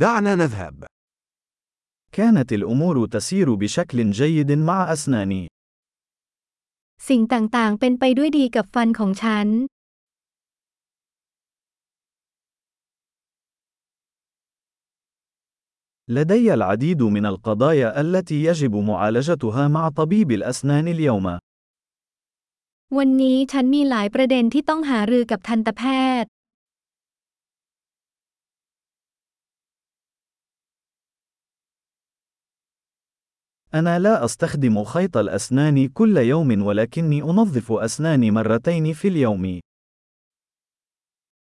دعنا نذهب. كانت الأمور تسير بشكل جيد مع أسناني. สิ่งต่างๆ เป็นไปด้วยดีกับฟันของฉัน لدي العديد من القضايا التي يجب معالجتها مع طبيب الأسنان اليوم. วันนี้ฉันมีหลายประเด็นที่ต้องหารือกับทันตแพทย์ أنا لا أستخدم خيط الأسنان كل يوم ولكني أنظف أسناني مرتين في اليوم.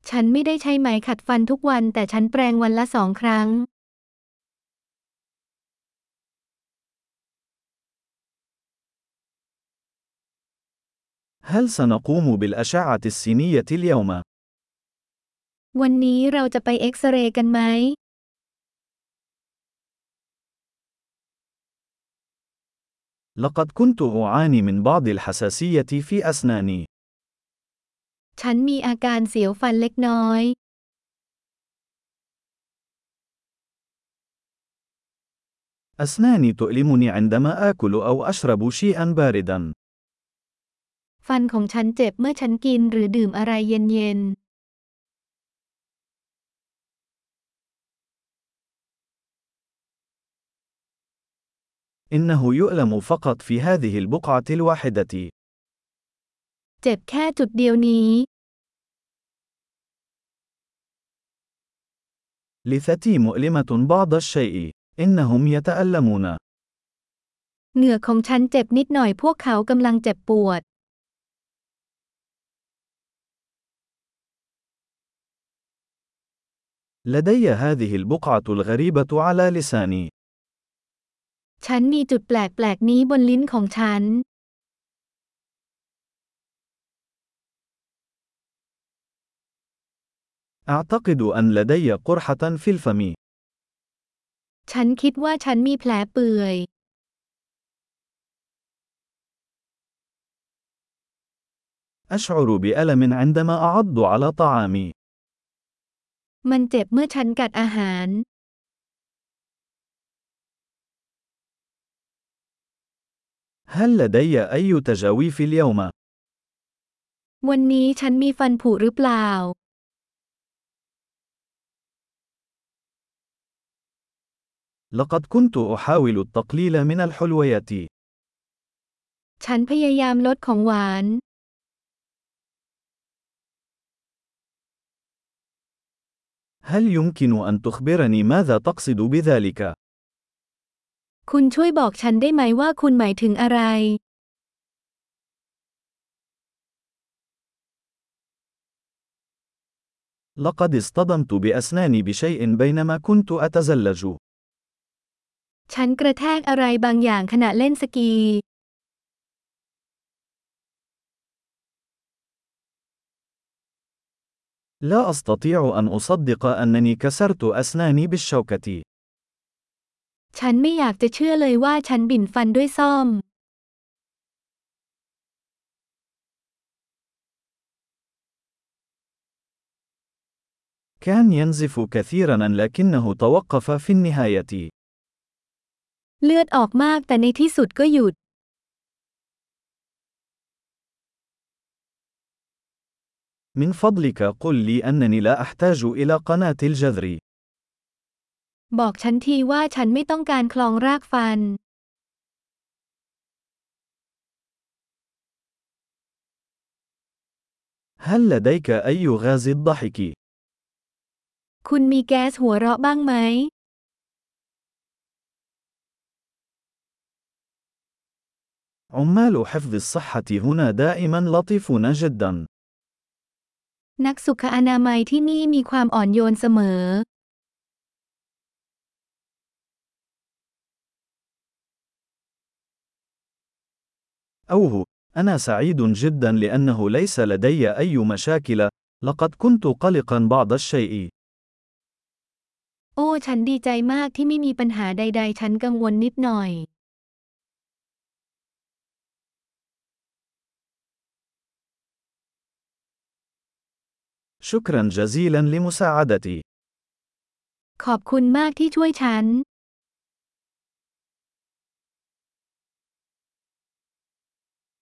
ฉันไม่ได้ใช้ไหมขัดฟันทุกวันแต่ฉันแปรงวันละสองครั้ง هل سنقوم بالأشعة السينية اليوم؟ วันนี้เราจะไปเอ็กซเรย์กันไหม لقد كنت أعاني من بعض الحساسية في أسناني. ฉันมีอาการเสียวฟันเล็กน้อย أسناني تؤلمني عندما آكل أو أشرب شيئا باردا. ฟันของฉันเจ็บเมื่อฉันกินหรือดื่มอะไรเย็น إنه يؤلم فقط في هذه البقعة الواحدة. ๆ เจ็บแค่จุดเดียวนี้ لثتي مؤلمة بعض الشيء. إنهم يتألمون. เหงือกของฉันเจ็บนิดหน่อยพวกเขากำลังเจ็บปวด لدي هذه البقعة الغريبة على لساني. ฉันมีจุดแปลกๆนี้บนลิ้นของฉัน أعتقد أن لدي قرحة في الفم. ฉันคิดว่าฉันมีแผลเปื่อย أشعر بألم عندما أعض على طعامي. มันเจ็บเมื่อฉันกัดอาหาร هل لدي أي تجاويف اليوم؟ วันนี้ฉันมีฟันผุหรือเปล่า لقد كنت أحاول التقليل من الحلويات. ฉันพยายามลดของหวาน هل يمكن أن تخبرني ماذا تقصد بذلك؟ คุณช่วยบอกฉันได้ไหมว่าคุณหมายถึงอะไร لقد اصطدمت بأسناني بشيء بينما كنت أتزلج. ฉันกระแทกอะไรบางอย่างขณะเล่นสกี لا أستطيع أن أصدق أنني كسرت أسناني بالشوكة. ฉันไม่อยากจะเชื่อเลยว่าฉันบิ่นฟันด้วยซ่อม كان ينزف كثيرا لكنه توقف في النهاية. เลือดออกมากแต่ในที่สุดก็หยุด من فضلك قل لي أنني لا أحتاج إلى قناة الجذر. บอกฉันทีว่าฉันไม่ต้องการคลองรากฟัน هل لديك أي غاز الضحك؟ คุณมีแก๊สหัวเราะบ้างไหม عمال حفظ الصحة هنا دائما لطيفون جدا. นักสุขอนามัยที่นี่มีความอ่อนโยนเสมอ أوه، أنا سعيد جدا لأنه ليس لدي أي مشاكل، لقد كنت قلقا بعض الشيء. โอ้ ฉันดีใจมากที่ไม่มีปัญหาใด ๆ ฉันกังวลนิดหน่อย شكرا جزيلا لمساعدتي. ขอบคุณมากที่ช่วยฉัน